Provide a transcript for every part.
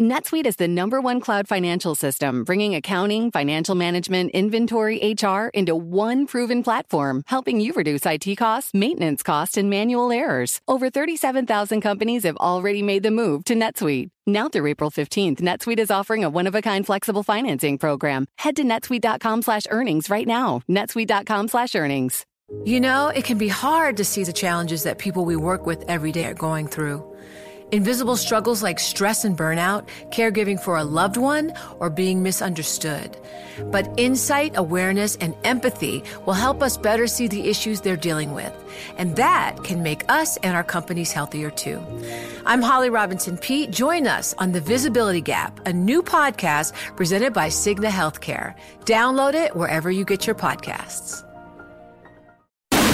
NetSuite is the number one cloud financial system, bringing accounting, financial management, inventory, HR into one proven platform, helping you reduce IT costs, maintenance costs, and manual errors. Over 37,000 companies have already made the move to NetSuite. Now through April 15th, NetSuite is offering a one-of-a-kind flexible financing program. Head to netsuite.com slash earnings right now. netsuite.com slash earnings. You know, it can be hard to see the challenges that people we work with every day are going through. Invisible struggles like stress and burnout, caregiving for a loved one, or being misunderstood. But insight, awareness, and empathy will help us better see the issues they're dealing with. And that can make us and our companies healthier too. I'm Holly Robinson Peete. Join us on The Visibility Gap, a new podcast presented by Cigna Healthcare. Download it wherever you get your podcasts.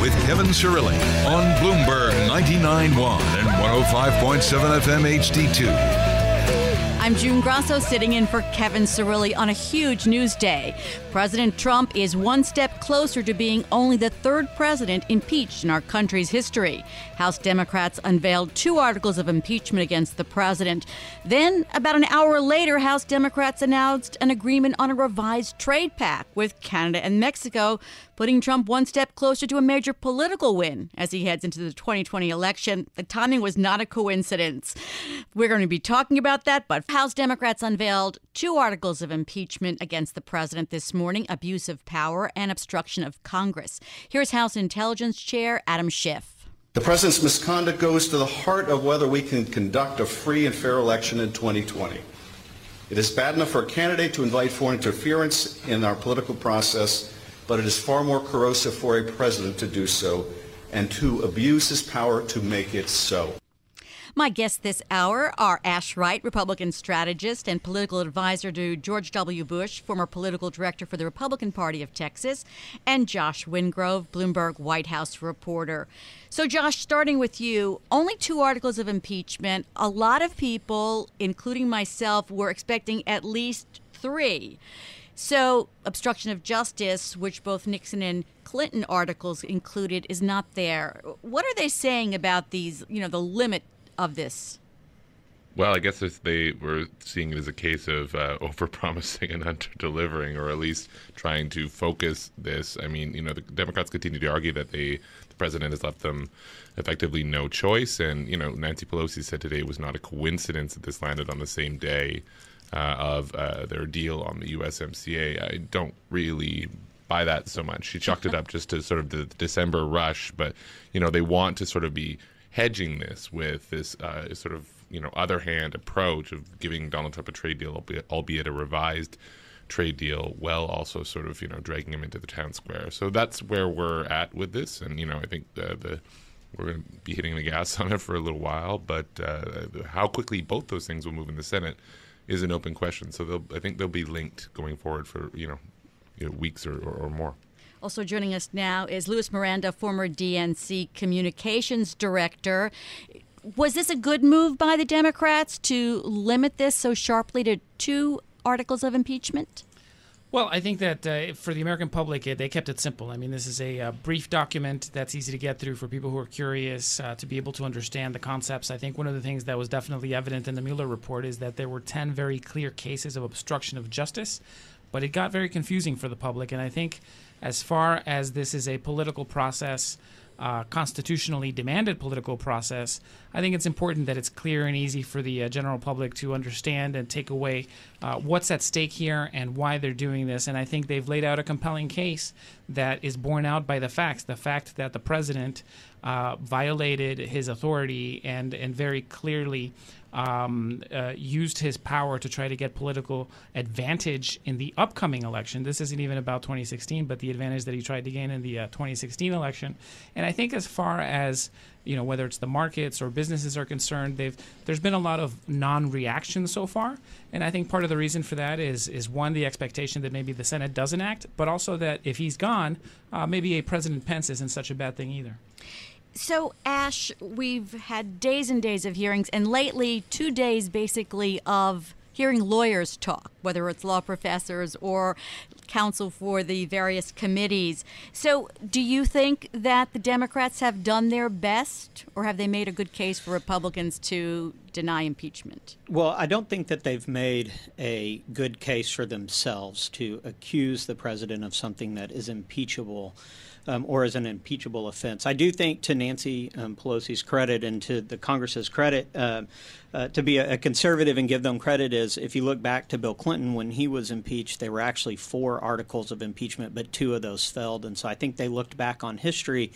with Kevin Cirilli on Bloomberg 99.1 and 105.7 FM HD2. I'm June Grasso sitting in for Kevin Cirilli on a huge news day. President Trump is one step closer to being only the third president impeached in our country's history. House Democrats unveiled two articles of impeachment against the president. Then, about an hour later, House Democrats announced an agreement on a revised trade pact with Canada and Mexico, putting Trump one step closer to a major political win as he heads into the 2020 election. The timing was not a coincidence. We're going to be talking about that, but House Democrats unveiled two articles of impeachment against the president this morning abuse of power and obstruction of Congress. Here's House Intelligence Chair Adam Schiff. The president's misconduct goes to the heart of whether we can conduct a free and fair election in 2020. It is bad enough for a candidate to invite foreign interference in our political process, but it is far more corrosive for a president to do so and to abuse his power to make it so. My guests this hour are Ash Wright, Republican strategist and political advisor to George W. Bush, former political director for the Republican Party of Texas, and Josh Wingrove, Bloomberg White House reporter. So, Josh, starting with you, only two articles of impeachment. A lot of people, including myself, were expecting at least three. So, obstruction of justice, which both Nixon and Clinton articles included, is not there. What are they saying about these, you know, the limit of this? Well, I guess they were seeing it as a case of uh, overpromising and under-delivering, or at least trying to focus this. I mean, you know, the Democrats continue to argue that they, the president has left them effectively no choice, and you know, Nancy Pelosi said today it was not a coincidence that this landed on the same day of uh, their deal on the USMCA. I don't really buy that so much. She chalked it up just to sort of the December rush, but you know, they want to sort of be hedging this with this uh, sort of you know other hand approach of giving Donald Trump a trade deal, albeit, albeit a revised trade deal, while also sort of you know dragging him into the town square. So that's where we're at with this, and you know I think uh, the we're going to be hitting the gas on it for a little while, but uh, how quickly both those things will move in the Senate is an open question. So I think they'll be linked going forward for you know, you know weeks or, or, or more. Also joining us now is Louis Miranda, former DNC communications director. Was this a good move by the Democrats to limit this so sharply to two articles of impeachment? Well, I think that uh, for the American public, they kept it simple. I mean, this is a, a, uh, brief document that's easy to get through for people who are curious uh, to be able to understand the concepts. I think one of the things that was definitely evident in the Mueller report is that there were 10 very clear cases of obstruction of justice, but it got very confusing for the public. And I think as far as this is a political process, uh, constitutionally demanded political process, I think it's important that it's clear and easy for the uh, general public to understand and take away uh, what's at stake here and why they're doing this. And I think they've laid out a compelling case that is borne out by the facts. The fact that the president uh, violated his authority and, and very clearly um, uh, used his power to try to get political advantage in the upcoming election. This isn't even about 2016, but the advantage that he tried to gain in the uh, 2016 election. And I think as far as you know whether it's the markets or businesses are concerned they've there's been a lot of non-reaction so far and i think part of the reason for that is is one the expectation that maybe the senate doesn't act but also that if he's gone uh, maybe a president pence isn't such a bad thing either so, Ash, we've had days and days of hearings, and lately, two days basically of hearing lawyers talk, whether it's law professors or counsel for the various committees. So, do you think that the Democrats have done their best, or have they made a good case for Republicans to deny impeachment? Well, I don't think that they've made a good case for themselves to accuse the president of something that is impeachable um, or as an impeachable offense. I do think, to Nancy um, Pelosi's credit and to the Congress's credit, uh, uh, to be a, a, conservative and give them credit is if you look back to Bill Clinton when he was impeached, there were actually four articles of impeachment, but two of those failed. And so I think they looked back on history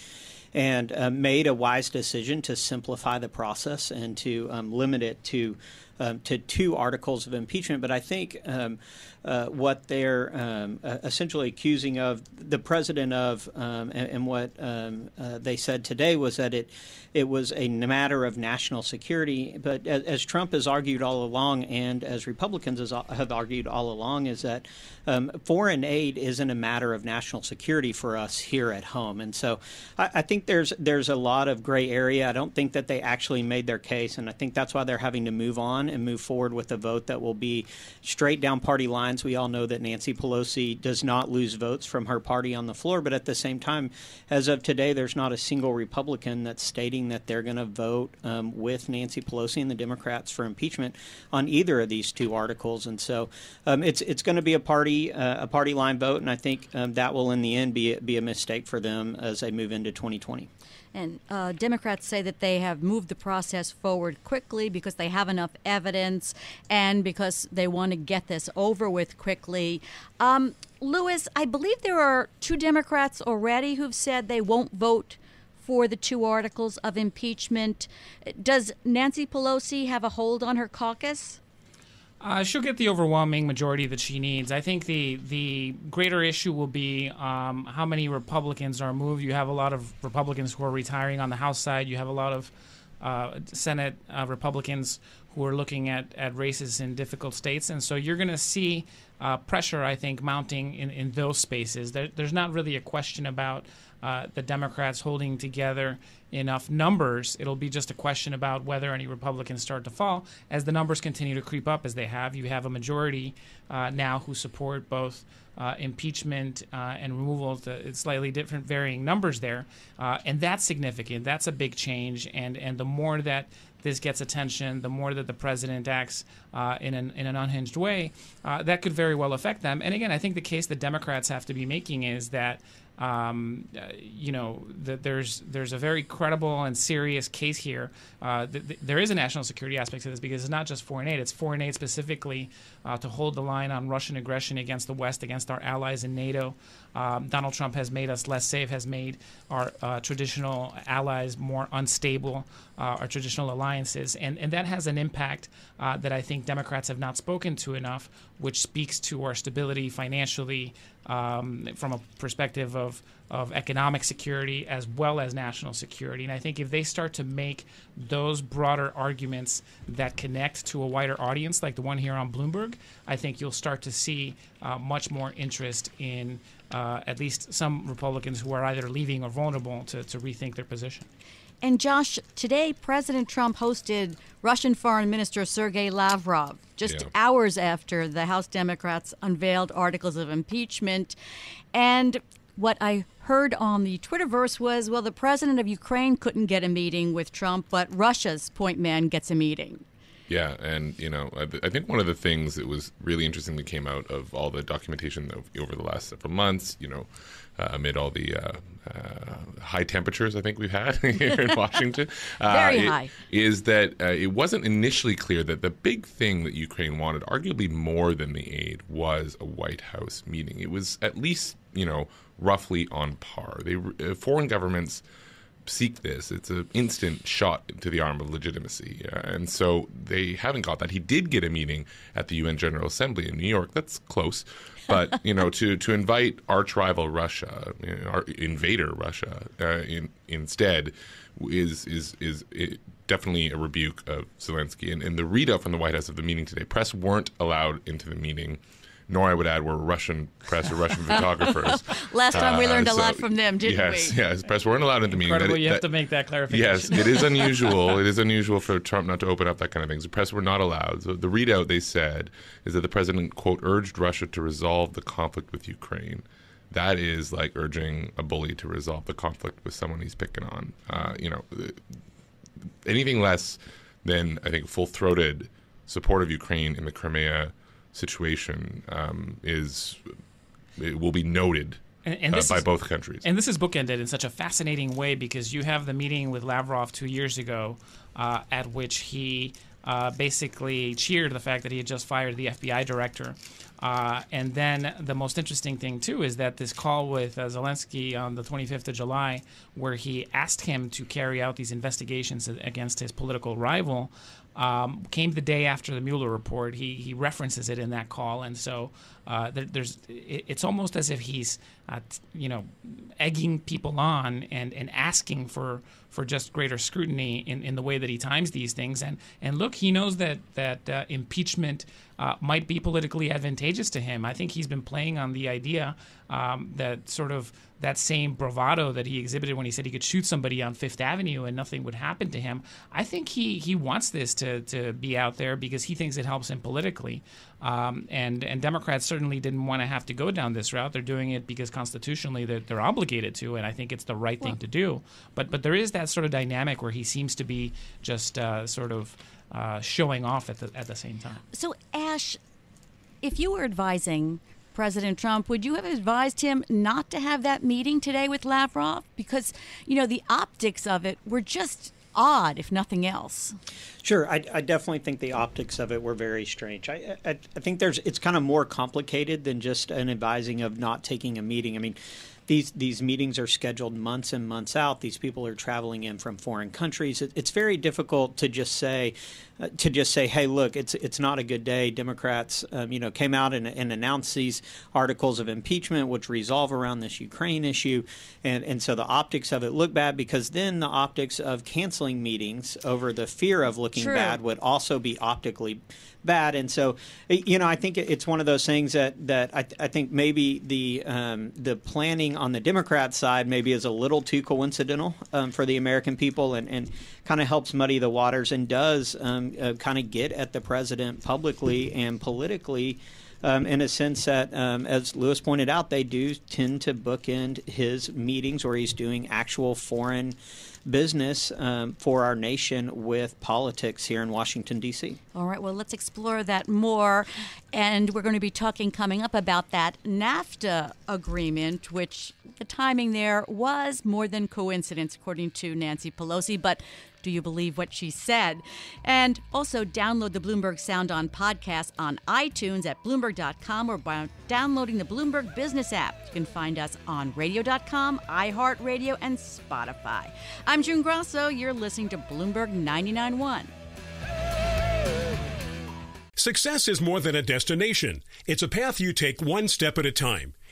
and uh, made a wise decision to simplify the process and to um, limit it to um, to two articles of impeachment. But I think um, uh, what they're um, uh, essentially accusing of the president of, um, and, and, what um, uh, they said today was that it it was a matter of national security. But as, as Trump has argued all along, and as Republicans has, have argued all along, is that um, foreign aid isn't a matter of national security for us here at home. And so I, I think there's there's a lot of gray area. I don't think that they actually made their case, and I think that's why they're having to move on and move forward with a vote that will be straight down party lines. We all know that Nancy Pelosi does not lose votes from her party on the floor, but at the same time, as of today, there's not a single Republican that's stating that they're going to vote um, with Nancy Pelosi and the Democrats for impeachment on either of these two articles. And so um, it's it's going to be a party uh, a party line vote, and I think um, that will in the end be be a mistake for them as they move into 2020. And uh, Democrats say that they have moved the process forward quickly because they have enough evidence and because they want to get this over with quickly. Um, Louis, I believe there are two Democrats already who've said they won't vote for the two articles of impeachment. Does Nancy Pelosi have a hold on her caucus? Uh, she'll get the overwhelming majority that she needs. I think the the greater issue will be um, how many Republicans are moved. You have a lot of Republicans who are retiring on the House side. You have a lot of uh, Senate uh, Republicans who are looking at, at races in difficult states. And so you're going to see uh, pressure, I think, mounting in, in those spaces. There, there's not really a question about uh, the Democrats holding together enough numbers. It'll be just a question about whether any Republicans start to fall. As the numbers continue to creep up, as they have, you have a majority uh, now who support both uh, impeachment uh, and removal. To slightly different, varying numbers there, uh, and that's significant. That's a big change. And and the more that this gets attention, the more that the president acts uh, in, an, in an unhinged way, uh, that could very well affect them. And again, I think the case the Democrats have to be making is that um, uh, you know, that there's there's a very credible and serious case here. Uh, th- th- there is a national security aspect to this because it's not just foreign aid; it's foreign aid specifically uh, to hold the line on Russian aggression against the West, against our allies in NATO. Um, Donald Trump has made us less safe, has made our uh, traditional allies more unstable, uh, our traditional alliances, and and that has an impact uh, that I think Democrats have not spoken to enough, which speaks to our stability financially um, from a perspective of, of economic security as well as national security. And I think if they start to make those broader arguments that connect to a wider audience, like the one here on Bloomberg, I think you'll start to see uh, much more interest in uh, at least some Republicans who are either leaving or vulnerable to, to rethink their position. And Josh, today President Trump hosted Russian Foreign Minister Sergei Lavrov just yeah. hours after the House Democrats unveiled articles of impeachment. And what I heard on the Twitterverse was well, the president of Ukraine couldn't get a meeting with Trump, but Russia's point man gets a meeting. Yeah, and you know, I, I, think one of the things that was really interesting that came out of all the documentation of, over the last several months, you know, uh, amid all the uh, uh, high temperatures I think we've had here in Washington, uh, very high, is that uh, it wasn't initially clear that the big thing that Ukraine wanted, arguably more than the aid, was a White House meeting. It was at least you know roughly on par. They uh, foreign governments seek this, it's an instant shot to the arm of legitimacy. Uh, and so they haven't got that. He did get a meeting at the UN General Assembly in New York. That's close. But you know, to, to invite arch rival Russia, you know, our invader Russia, uh, in, instead is is is definitely a rebuke of Zelensky. And, and the readout from the White House of the meeting today, press weren't allowed into the meeting nor I would add were Russian press or Russian photographers. Last time we learned uh, a lot from them, didn't yes, we? Yes, press weren't allowed in the meeting. Incredible, that, you have to make that clarification. Yes, it is unusual. it is unusual for Trump not to open up that kind of things. The press were not allowed. So the readout they said is that the president quote urged Russia to resolve the conflict with Ukraine. That is like urging a bully to resolve the conflict with someone he's picking on. Uh, you know, anything less than I think full-throated support of Ukraine in the Crimea situation um, is it will be noted and, and uh, by is, both countries. And this is bookended in such a fascinating way because you have the meeting with Lavrov two years ago, uh, at which he uh, basically cheered the fact that he had just fired the FBI director. Uh, and then the most interesting thing, too, is that this call with uh, Zelensky on the 25th of July, where he asked him to carry out these investigations against his political rival, um, came the day after the Mueller report. He he references it in that call, and so uh, there, there's it, it's almost as if he's uh, you know egging people on and, and asking for for just greater scrutiny in, in the way that he times these things. And and look, he knows that that uh, impeachment uh, might be politically advantageous to him. I think he's been playing on the idea um, that sort of that same bravado that he exhibited when he said he could shoot somebody on Fifth Avenue and nothing would happen to him. I think he he wants this to to be out there because he thinks it helps him politically. Um, and and Democrats certainly didn't want to have to go down this route. They're doing it because constitutionally they're, they're obligated to, and I think it's the right well, thing to do. But but there is that sort of dynamic where he seems to be just uh, sort of uh, showing off at the at the same time. So Ash, if you were advising President Trump, would you have advised him not to have that meeting today with Lavrov? Because, you know, the optics of it were just odd, if nothing else. Sure, I, I, definitely think the optics of it were very strange. I, I, I, think there's it's kind of more complicated than just an advising of not taking a meeting. I mean, these these meetings are scheduled months and months out. These people are traveling in from foreign countries. It, it's very difficult to just say to just say, "Hey, look, it's it's not a good day." Democrats, um, you know, came out and, and, announced these articles of impeachment, which resolve around this Ukraine issue, and and so the optics of it look bad because then the optics of canceling meetings over the fear of looking True. bad would also be optically bad. And so, you know, I think it's one of those things that that I, I think maybe the um, the planning on the Democrat side maybe is a little too coincidental um, for the American people, and, and kind of helps muddy the waters and does um, uh, kind of get at the president publicly and politically. Um, in a sense that, um, as Lewis pointed out, they do tend to bookend his meetings where he's doing actual foreign business um, for our nation with politics here in Washington, D.C. All right, well, let's explore that more. And we're going to be talking coming up about that NAFTA agreement, which the timing there was more than coincidence, according to Nancy Pelosi. But do you believe what she said? And also download the Bloomberg Sound On podcast on iTunes at Bloomberg.com or by downloading the Bloomberg Business app. You can find us on radio.com, iHeartRadio, and Spotify. I'm June Grasso. You're listening to Bloomberg 99.1. Success is more than a destination. It's a path you take one step at a time.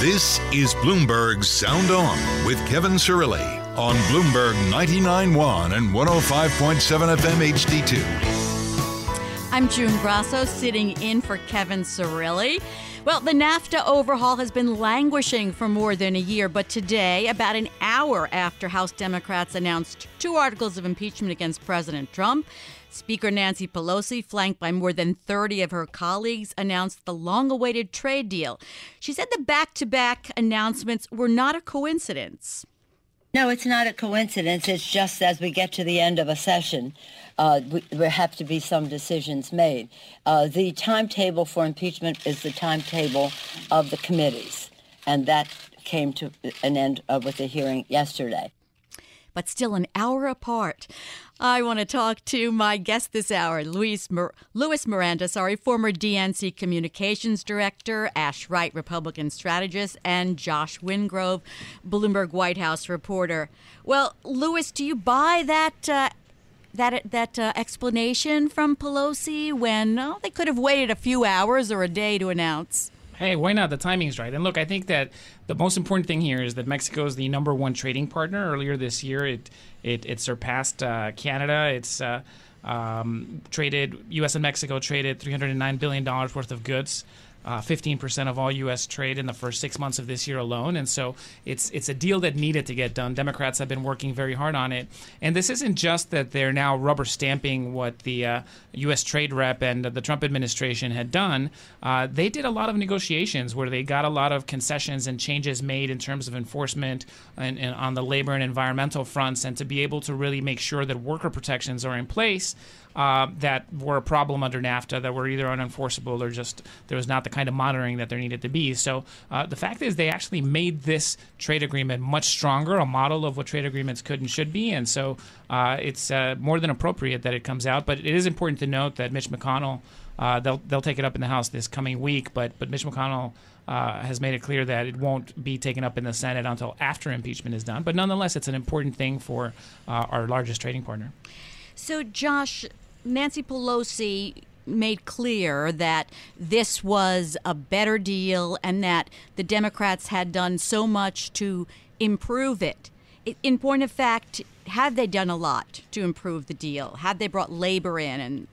This is Bloomberg Sound On with Kevin Cirilli on Bloomberg 99.1 and 105.7 FM HD2. I'm June Grasso, sitting in for Kevin Cirilli. Well, the NAFTA overhaul has been languishing for more than a year, but today, about an hour after House Democrats announced two articles of impeachment against President Trump, Speaker Nancy Pelosi, flanked by more than 30 of her colleagues, announced the long awaited trade deal. She said the back to back announcements were not a coincidence. No, it's not a coincidence. It's just as we get to the end of a session, uh, we, there have to be some decisions made. Uh, the timetable for impeachment is the timetable of the committees, and that came to an end uh, with the hearing yesterday. But still an hour apart. I want to talk to my guest this hour, Luis Mir- Louis Miranda, sorry, former DNC communications director, Ash Wright, Republican strategist, and Josh Wingrove, Bloomberg White House reporter. Well, Louis, do you buy that? Uh, that that uh, explanation from Pelosi when oh, they could have waited a few hours or a day to announce. Hey, why not? The timing's right. And look, I think that the most important thing here is that Mexico is the number one trading partner. Earlier this year, it it, it surpassed uh, Canada. It's uh, um, traded U.S. and Mexico traded 309 billion dollars worth of goods uh, 15% of all U.S. trade in the first six months of this year alone. And so it's it's a deal that needed to get done. Democrats have been working very hard on it. And this isn't just that they're now rubber stamping what the uh, U.S. trade rep and the Trump administration had done. Uh, they did a lot of negotiations where they got a lot of concessions and changes made in terms of enforcement and, and on the labor and environmental fronts, and to be able to really make sure that worker protections are in place uh, that were a problem under NAFTA that were either unenforceable or just there was not the kind of monitoring that there needed to be. So uh, the fact is, they actually made this trade agreement much stronger, a model of what trade agreements could and should be. And so uh, it's uh, more than appropriate that it comes out. But it is important to note that Mitch McConnell. Uh, they'll they'll take it up in the House this coming week, but but Mitch McConnell uh, has made it clear that it won't be taken up in the Senate until after impeachment is done. But nonetheless, it's an important thing for uh, our largest trading partner. So, Josh, Nancy Pelosi made clear that this was a better deal and that the Democrats had done so much to improve it. In point of fact, have they done a lot to improve the deal? Have they brought labor in and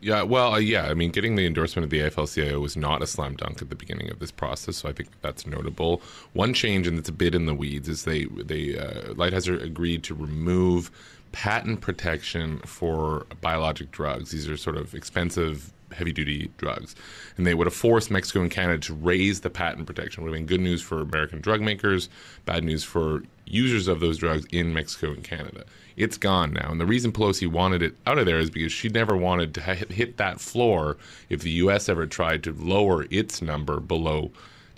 yeah, well, uh, yeah. I mean, getting the endorsement of the AFL-CIO was not a slam dunk at the beginning of this process, so I think that's notable. One change, and it's a bit in the weeds, is they they uh, Lighthizer agreed to remove patent protection for biologic drugs. These are sort of expensive, heavy duty drugs. And they would have forced Mexico and Canada to raise the patent protection. It would have been good news for American drug makers, bad news for users of those drugs in Mexico and Canada. It's gone now. And the reason Pelosi wanted it out of there is because she never wanted to hit that floor if the U.S. ever tried to lower its number below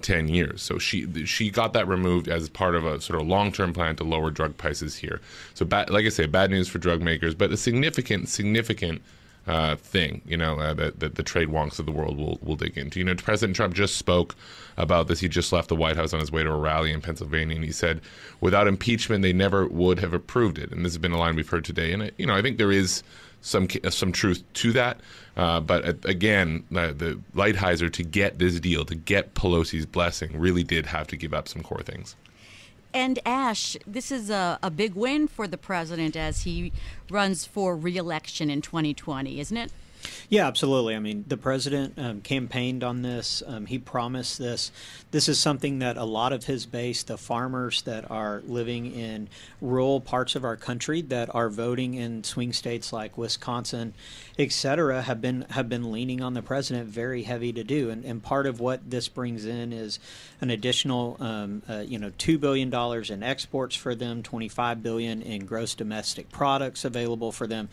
10 years. So she she got that removed as part of a sort of long-term plan to lower drug prices here. So like I say, bad news for drug makers, but a significant significant uh, thing, you know, uh, that, that the trade wonks of the world will will dig into. You know, President Trump just spoke about this. He just left the White House on his way to a rally in Pennsylvania, and he said, without impeachment, they never would have approved it. And this has been a line we've heard today. And you know, I think there is some some truth to that. Uh, but uh, again, uh, the Lighthizer to get this deal, to get Pelosi's blessing, really did have to give up some core things. And Ash, this is a, a big win for the president as he runs for reelection in 2020, isn't it? Yeah, absolutely. I mean, the president um, campaigned on this. Um, he promised this. This is something that a lot of his base, the farmers that are living in rural parts of our country that are voting in swing states like Wisconsin, et cetera, have been have been leaning on the president very heavy to do. And, and part of what this brings in is an additional, um, uh, you know, two billion dollars in exports for them, twenty five billion in gross domestic products available for them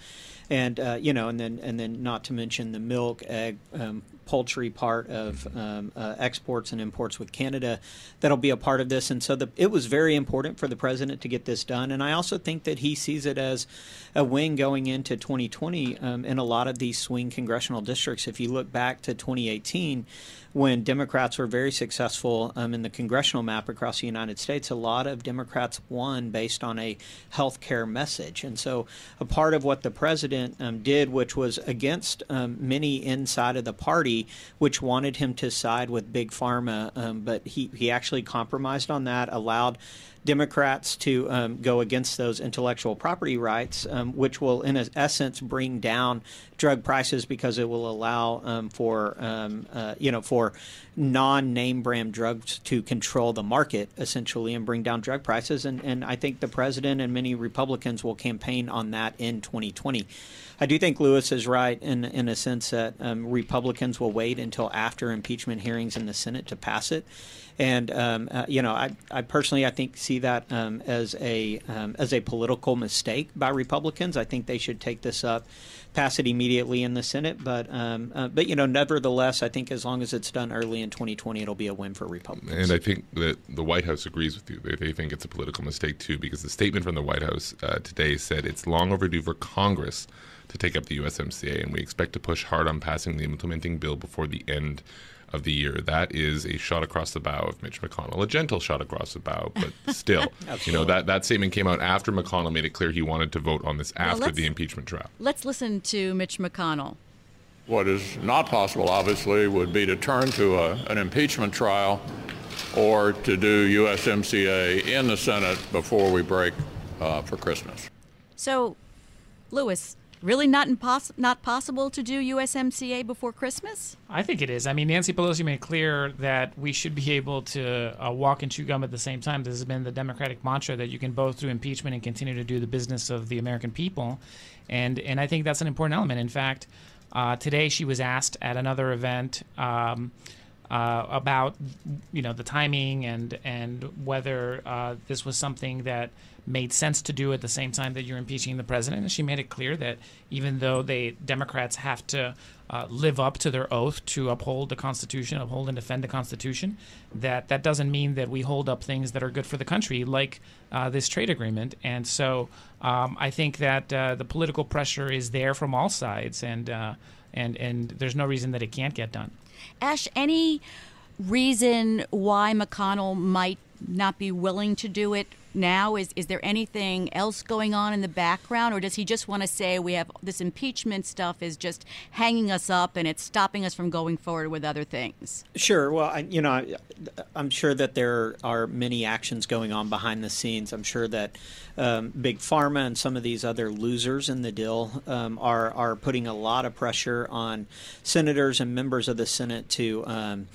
and uh, you know, and then and then not to mention the milk, egg, um, poultry part of um, uh, exports and imports with Canada that'll be a part of this. And so the, it was very important for the president to get this done. And I also think that he sees it as a win going into 2020 um, in a lot of these swing congressional districts. If you look back to 2018, when Democrats were very successful um, in the congressional map across the United States, a lot of Democrats won based on a health care message. And so, a part of what the president um, did, which was against um, many inside of the party, which wanted him to side with Big Pharma, um, but he, he actually compromised on that, allowed Democrats to um, go against those intellectual property rights, um, which will, in essence, bring down drug prices because it will allow um, for um, uh, you know for non-name brand drugs to control the market essentially and bring down drug prices. And, and I think the president and many Republicans will campaign on that in 2020. I do think Lewis is right in in a sense that um, Republicans will wait until after impeachment hearings in the Senate to pass it. And um, uh, you know, I, I personally I think see that um, as a um, as a political mistake by Republicans. I think they should take this up pass it immediately in the Senate. But um, uh, but you know, nevertheless, I think as long as it's done early in 2020, it'll be a win for Republicans. And I think that the White House agrees with you. They, they think it's a political mistake too, because the statement from the White House uh, today said it's long overdue for Congress to take up the USMCA, and we expect to push hard on passing the implementing bill before the end of the year. That is a shot across the bow of Mitch McConnell, a gentle shot across the bow, but still, you know that that statement came out after McConnell made it clear he wanted to vote on this after well, the impeachment trial. Let's listen to Mitch McConnell. What is not possible, obviously, would be to turn to a, an impeachment trial or to do USMCA in the Senate before we break uh, for Christmas. So, Lewis, really not impos- not possible to do USMCA before Christmas? I think it is. I mean, Nancy Pelosi made clear that we should be able to uh, walk and chew gum at the same time. This has been the Democratic mantra that you can both do impeachment and continue to do the business of the American people, and and I think that's an important element. In fact, uh, today she was asked at another event. Um, uh, about you know the timing and and whether uh, this was something that made sense to do at the same time that you're impeaching the president. And she made it clear that even though they Democrats have to uh, live up to their oath to uphold the Constitution, uphold and defend the Constitution, that that doesn't mean that we hold up things that are good for the country, like uh, this trade agreement. And so um, I think that uh, the political pressure is there from all sides, and uh, and and there's no reason that it can't get done. Ash, any reason why McConnell might not be willing to do it now? Is is there anything else going on in the background, or does he just want to say we have this impeachment stuff is just hanging us up and it's stopping us from going forward with other things? Sure. Well, I, you know, I, I'm sure that there are many actions going on behind the scenes. I'm sure that um, big pharma and some of these other losers in the deal um, are are putting a lot of pressure on senators and members of the Senate to. Um,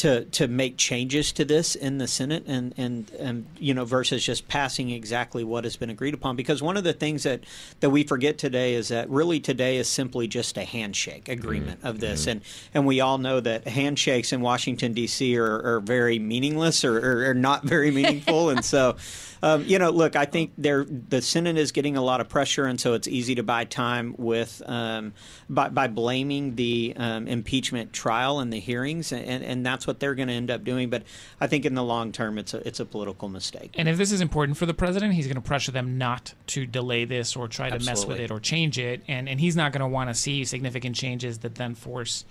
to to make changes to this in the Senate and, and and you know versus just passing exactly what has been agreed upon because one of the things that that we forget today is that really today is simply just a handshake agreement mm-hmm. of this mm-hmm. and and we all know that handshakes in Washington D.C. are, are very meaningless or, or, or not very meaningful and so um, you know, look, I think the Senate is getting a lot of pressure, and so it's easy to buy time with um, by, by blaming the um, impeachment trial and the hearings, and, and that's what they're going to end up doing. But I think in the long term, it's a it's a political mistake. And if this is important for the president, he's going to pressure them not to delay this or try to Absolutely. mess with it or change it, and and he's not going to want to see significant changes that then force.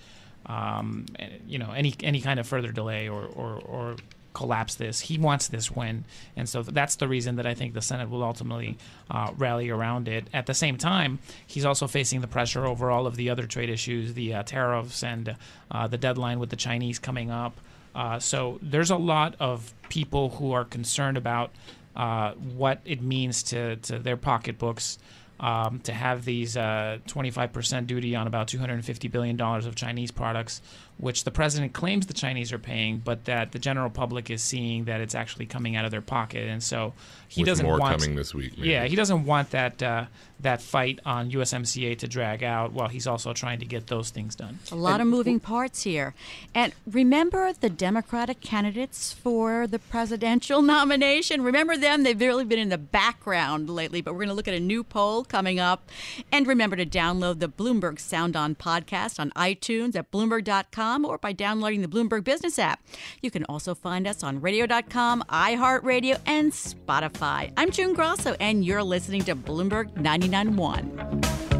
Um, you know, any any kind of further delay or, or, or collapse this. He wants this win, and so that's the reason that I think the Senate will ultimately uh, rally around it. At the same time, he's also facing the pressure over all of the other trade issues, the uh, tariffs, and uh, the deadline with the Chinese coming up. Uh, so there's a lot of people who are concerned about uh, what it means to, to their pocketbooks. Um, to have these uh, 25% duty on about $250 billion of Chinese products which the president claims the Chinese are paying, but that the general public is seeing that it's actually coming out of their pocket, and so he With doesn't more want coming this week. Maybe. Yeah, he doesn't want that uh, that fight on USMCA to drag out while he's also trying to get those things done. A lot and, of moving parts here, and remember the Democratic candidates for the presidential nomination. Remember them? They've really been in the background lately, but we're going to look at a new poll coming up. And remember to download the Bloomberg Sound On podcast on iTunes at Bloomberg.com or by downloading the Bloomberg Business app. You can also find us on radio.com, iHeartRadio, and Spotify. I'm June Grasso, and you're listening to Bloomberg 99.1.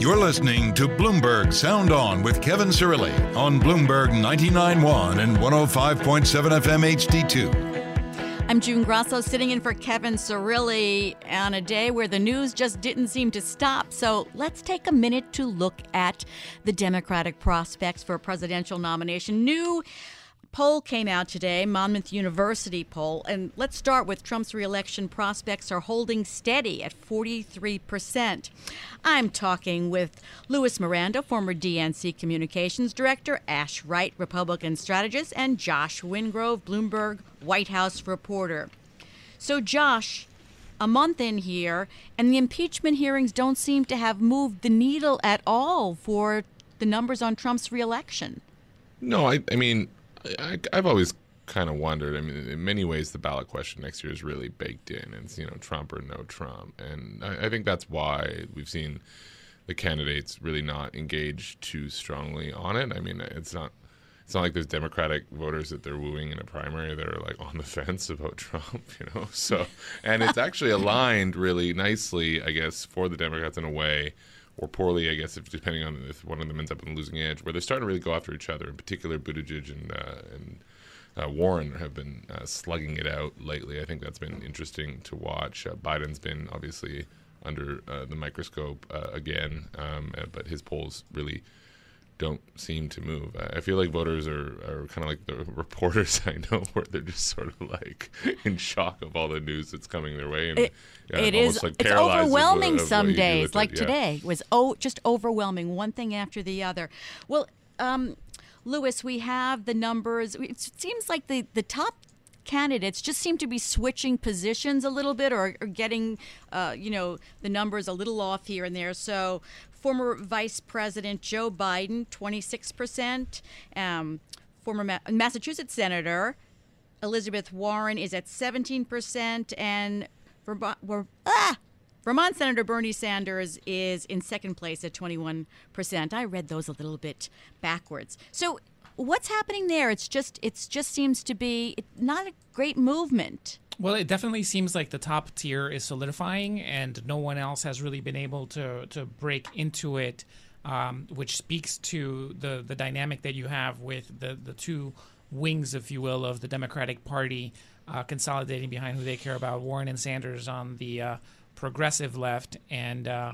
You're listening to Bloomberg Sound On with Kevin Cirilli on Bloomberg 99.1 and 105.7 FM HD2. I'm June Grasso sitting in for Kevin Cirilli on a day where the news just didn't seem to stop. So let's take a minute to look at the Democratic prospects for a presidential nomination. New poll came out today, Monmouth University poll, and let's start with Trump's reelection prospects are holding steady at 43%. I'm talking with Louis Miranda, former DNC Communications Director, Ash Wright, Republican strategist, and Josh Wingrove, Bloomberg White House reporter. So, Josh, a month in here, and the impeachment hearings don't seem to have moved the needle at all for the numbers on Trump's reelection. No, I, I mean, I, have always kind of wondered. I mean, in many ways, the ballot question next year is really baked in. It's you know Trump or no Trump, and I, I think that's why we've seen the candidates really not engage too strongly on it. I mean, it's not. It's not like there's Democratic voters that they're wooing in a primary that are like on the fence about Trump, you know. So, and it's actually aligned really nicely, I guess, for the Democrats in a way or poorly, I guess, if depending on if one of them ends up the losing edge, where they're starting to really go after each other. In particular, Buttigieg and uh, and uh, Warren have been uh, slugging it out lately. I think that's been interesting to watch. Uh, Biden's been obviously under uh, the microscope uh, again, um, but his polls really don't seem to move. I feel like voters are, are kind of like the reporters I know, where they're just sort of like in shock of all the news that's coming their way. And, it, yeah, it is. Like it's overwhelming of, of some days. Like it, today was oh just overwhelming, one thing after the other. Well, um, Louis, we have the numbers. It seems like the the top candidates just seem to be switching positions a little bit or, or getting, uh, you know, the numbers a little off here and there. So former Vice President Joe Biden, 26%. Um, former Ma- Massachusetts Senator Elizabeth Warren is at 17%. And ah, Vermont Senator Bernie Sanders is in second place at 21%. I read those a little bit backwards. So what's happening there? It's just it's just seems to be not a great movement. Well, it definitely seems like the top tier is solidifying, and no one else has really been able to to break into it, um, which speaks to the the dynamic that you have with the the two wings, if you will, of the Democratic Party uh, consolidating behind who they care about, Warren and Sanders on the uh, progressive left, and uh,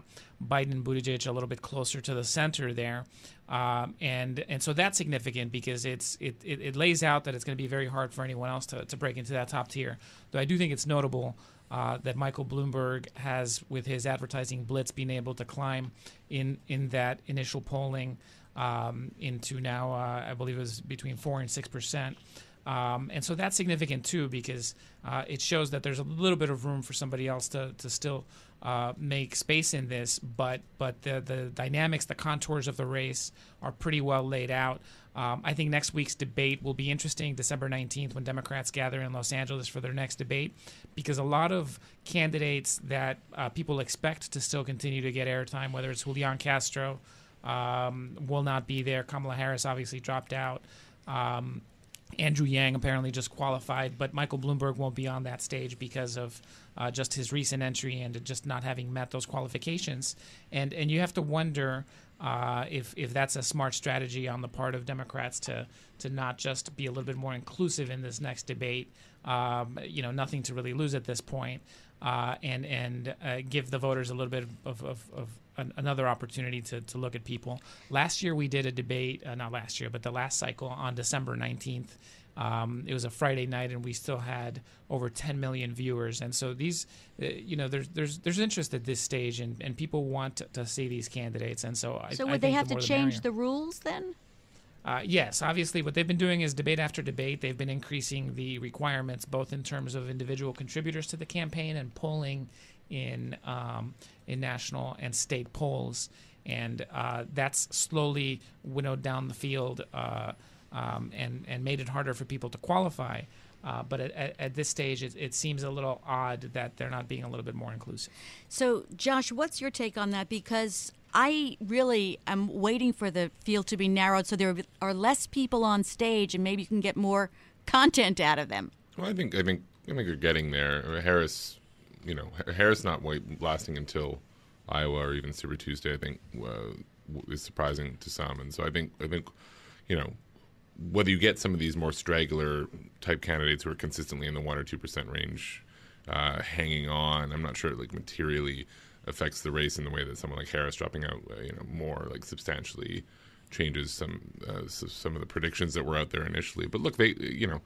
Biden and Buttigieg a little bit closer to the center there. Um, and and so that's significant because it's it, it, it lays out that it's going to be very hard for anyone else to, to break into that top tier. Though I do think it's notable uh, that Michael Bloomberg has, with his advertising blitz, been able to climb in in that initial polling um, into now uh, I believe it was between four and six percent. Um, and so that's significant too because uh, it shows that there's a little bit of room for somebody else to, to still uh, make space in this, but but the the dynamics, the contours of the race are pretty well laid out. Um, I think next week's debate will be interesting, December 19th, when Democrats gather in Los Angeles for their next debate, because a lot of candidates that uh, people expect to still continue to get airtime, whether it's Julian Castro, um, will not be there. Kamala Harris obviously dropped out. Um, Andrew Yang apparently just qualified, but Michael Bloomberg won't be on that stage because of uh, just his recent entry and just not having met those qualifications. And and you have to wonder uh, if if that's a smart strategy on the part of Democrats to to not just be a little bit more inclusive in this next debate. Um, you know, nothing to really lose at this point, uh, and and uh, give the voters a little bit of, of, of an, another opportunity to, to look at people. Last year we did a debate, uh, not last year, but the last cycle on December 19th. Um, it was a Friday night, and we still had over 10 million viewers. And so these, uh, you know, there's there's there's interest at this stage, and, and people want to, to see these candidates. And so, so would I they have the to change the, the rules then? Uh, yes, obviously, what they've been doing is debate after debate. They've been increasing the requirements, both in terms of individual contributors to the campaign and polling in um, in national and state polls, and uh, that's slowly winnowed down the field uh, um, and and made it harder for people to qualify. Uh, but at, at, this stage, it, it, seems a little odd that they're not being a little bit more inclusive. So, Josh, what's your take on that? Because I really am waiting for the field to be narrowed so there are less people on stage, and maybe you can get more content out of them. Well, I think I think I think you're getting there. Harris you know, Harris not lasting until Iowa or even Super Tuesday, I think uh, is surprising to some. And so I think I think you know whether you get some of these more straggler type candidates who are consistently in the one or two percent range, uh, hanging on, I'm not sure it like materially affects the race in the way that someone like Harris dropping out, uh, you know, more like substantially changes some uh, some of the predictions that were out there initially. But look, they you know.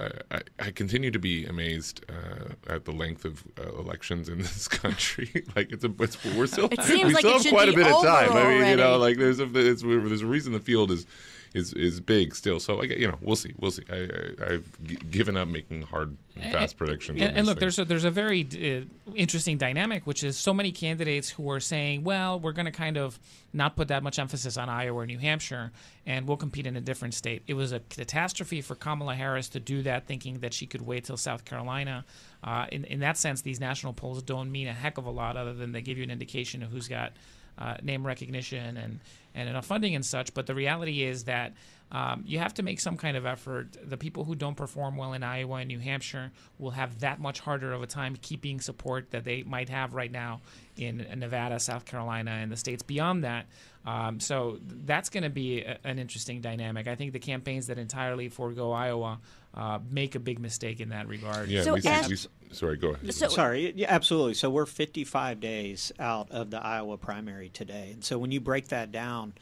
I, I, continue to be amazed uh, at the length of uh, elections in this country. like it's a, it's, we're still it seems we like still it have quite a bit of time. I mean, you know, like there's a there's a reason the field is is is big still. So like you know, we'll see, we'll see. I, have g- given up making hard, fast predictions. And, and look, there's a, there's a very uh, interesting dynamic, which is so many candidates who are saying, well, we're going to kind of not put that much emphasis on Iowa or New Hampshire, and we'll compete in a different state. It was a catastrophe for Kamala Harris to do that, thinking that she could wait till South Carolina. Uh, in in that sense, these national polls don't mean a heck of a lot, other than they give you an indication of who's got uh, name recognition and and enough funding and such. But the reality is that um, you have to make some kind of effort. The people who don't perform well in Iowa and New Hampshire will have that much harder of a time keeping support that they might have right now in Nevada, South Carolina, and the states beyond that. Um, so that's going to be a, an interesting dynamic. I think the campaigns that entirely forego Iowa uh, make a big mistake in that regard. Yeah, so we, see, we, sorry, go ahead. So, sorry, yeah, absolutely. So we're 55 days out of the Iowa primary today, and so when you break that down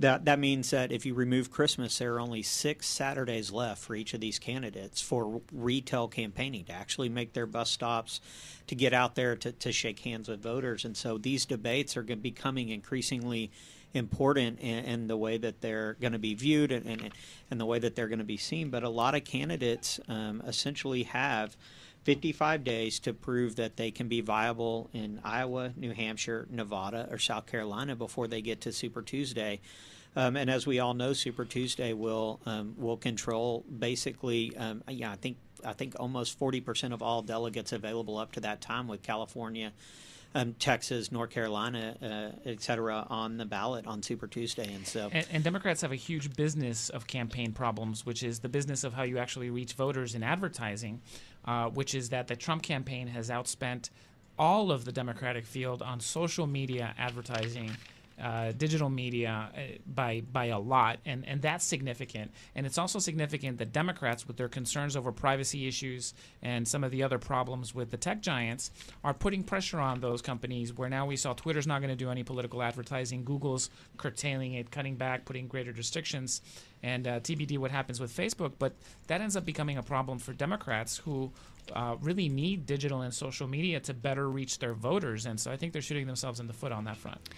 that that means that if you remove Christmas, there are only six Saturdays left for each of these candidates for retail campaigning to actually make their bus stops, to get out there to, to shake hands with voters. And so these debates are becoming increasingly important in, in, the way that they're going to be viewed and, and, and, the way that they're going to be seen. But a lot of candidates um, essentially have 55 days to prove that they can be viable in Iowa, New Hampshire, Nevada, or South Carolina before they get to Super Tuesday. Um, and as we all know, Super Tuesday will um, will control basically. Um, yeah, I think I think almost forty percent of all delegates available up to that time, with California, um, Texas, North Carolina, uh, et cetera, on the ballot on Super Tuesday. And so, and, and, Democrats have a huge business of campaign problems, which is the business of how you actually reach voters in advertising, uh, which is that the Trump campaign has outspent all of the Democratic field on social media advertising uh, digital media uh, by by a lot, and and that's significant. And it's also significant that Democrats, with their concerns over privacy issues and some of the other problems with the tech giants, are putting pressure on those companies. Where now we saw Twitter's not going to do any political advertising, Google's curtailing it, cutting back, putting greater restrictions, and uh, TBD what happens with Facebook. But that ends up becoming a problem for Democrats who. Uh, really need digital and social media to better reach their voters, and so I think they're shooting themselves in the foot on that front.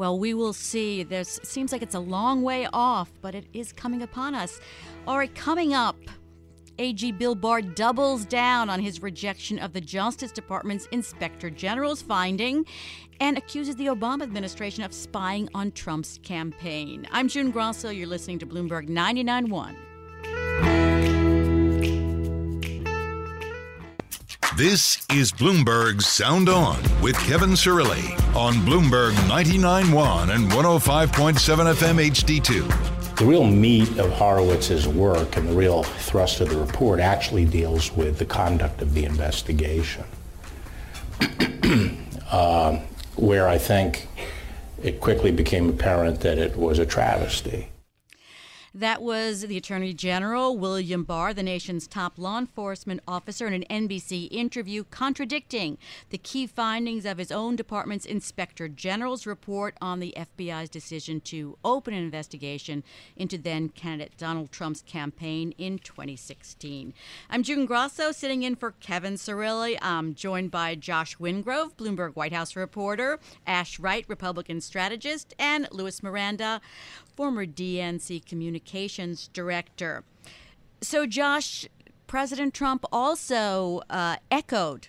Well, we will see. There's it seems like it's a long way off, but it is coming upon us. All right, coming up. AG Bill Barr doubles down on his rejection of the Justice Department's Inspector General's finding and accuses the Obama administration of spying on Trump's campaign. I'm June Grasso. You're listening to Bloomberg 99.1. This is Bloomberg Sound On with Kevin Cirilli on Bloomberg 99.1 and 105.7 FM HD2. The real meat of Horowitz's work and the real thrust of the report actually deals with the conduct of the investigation, uh, where I think it quickly became apparent that it was a travesty. That was the Attorney General, William Barr, the nation's top law enforcement officer, in an NBC interview contradicting the key findings of his own department's Inspector General's report on the FBI's decision to open an investigation into then candidate Donald Trump's campaign in 2016. I'm June Grasso, sitting in for Kevin Cirilli. I'm joined by Josh Wingrove, Bloomberg White House reporter, Ash Wright, Republican strategist, and Luis Miranda, former DNC communications director. So, Josh, President Trump also uh, echoed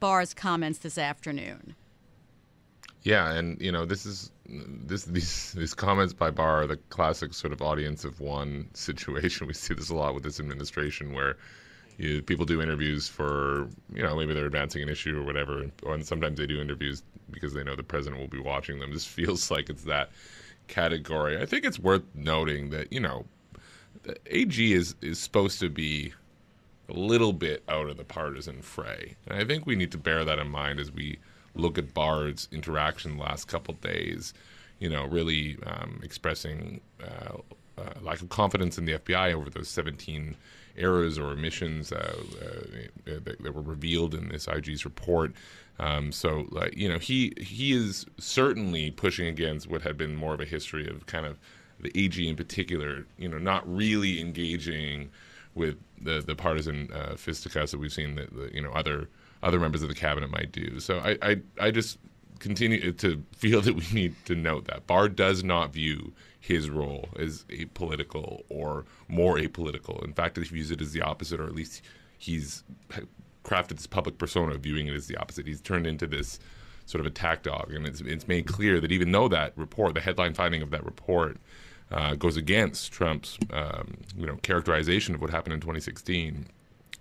Barr's comments this afternoon. Yeah, and you know this is this these these comments by Barr are the classic sort of audience of one situation. We see this a lot with this administration where you, people do interviews for you know maybe they're advancing an issue or whatever, and sometimes they do interviews because they know the president will be watching them. This feels like it's that category. I think it's worth noting that you know, AG is is supposed to be a little bit out of the partisan fray, and I think we need to bear that in mind as we look at Barr's interaction the last couple days. You know, really um, expressing uh, uh, lack of confidence in the FBI over those 17 errors or omissions uh, uh, that, that, were revealed in this IG's report. Um, so, you know, he he is certainly pushing against what had been more of a history of kind of the AG in particular, you know, not really engaging with the the partisan uh, fisticuffs that we've seen that you know other other members of the cabinet might do. So I I, I just continue to feel that we need to note that Barr does not view his role as apolitical or more apolitical. In fact, he views it as the opposite, or at least he's crafted this public persona viewing it as the opposite. He's turned into this sort of attack dog, and it's, it's made clear that even though that report, the headline finding of that report, uh, goes against Trump's um, you know characterization of what happened in 2016.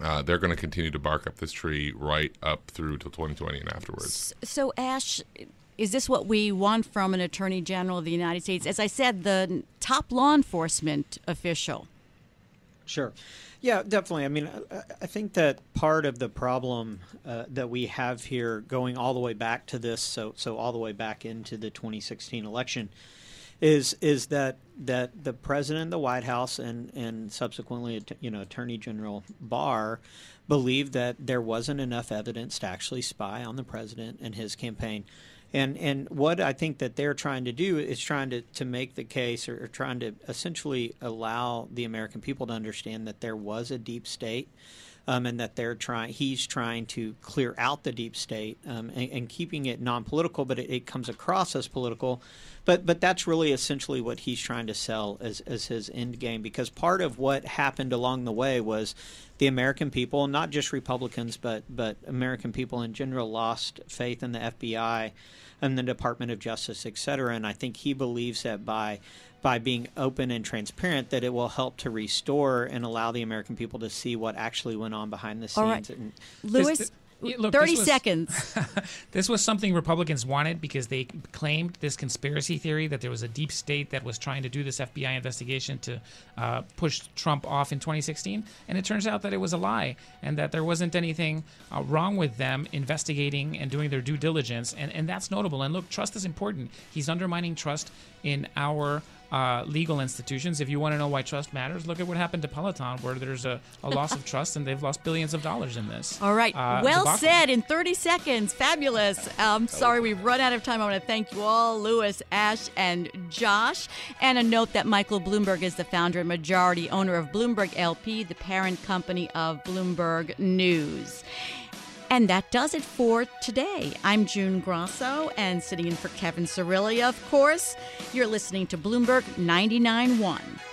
Uh, they're going to continue to bark up this tree right up through till 2020 and afterwards. So, Ash, is this what we want from an attorney general of the United States? As I said, the top law enforcement official. Sure. Yeah, definitely. I mean, I, think that part of the problem uh, that we have here, going all the way back to this, so so all the way back into the 2016 election, is is that that the president, of the White House, and and subsequently, you know, Attorney General Barr believed that there wasn't enough evidence to actually spy on the president and his campaign. And and what I think that they're trying to do is trying to, to make the case or, or trying to essentially allow the American people to understand that there was a deep state. Um, and that they're trying he's trying to clear out the deep state um, and, and, keeping it non-political but it, it, comes across as political but but that's really essentially what he's trying to sell as, as his end game because part of what happened along the way was the American people not just Republicans but but American people in general lost faith in the FBI and the Department of Justice, et cetera. And I think he believes that by by being open and transparent, that it will help to restore and allow the American people to see what actually went on behind the scenes. All right. And Luis, Look, 30 was, seconds. this was something Republicans wanted because they claimed this conspiracy theory that there was a deep state that was trying to do this FBI investigation to uh, push Trump off in 2016. And it turns out that it was a lie and that there wasn't anything uh, wrong with them investigating and doing their due diligence. And, and that's notable. And look, trust is important. He's undermining trust in our uh, legal institutions. If you want to know why trust matters, look at what happened to Peloton, where there's a, a loss of trust and they've lost billions of dollars in this. All right. Uh, well debacle. said in 30 seconds. Fabulous. Um, sorry, we've run out of time. I want to thank you all, Luis, Ash, and Josh. And a note that Michael Bloomberg is the founder and majority owner of Bloomberg LP, the parent company of Bloomberg News. And that does it for today. I'm June Grasso, and sitting in for Kevin Cirilli, of course. You're listening to Bloomberg 99.1.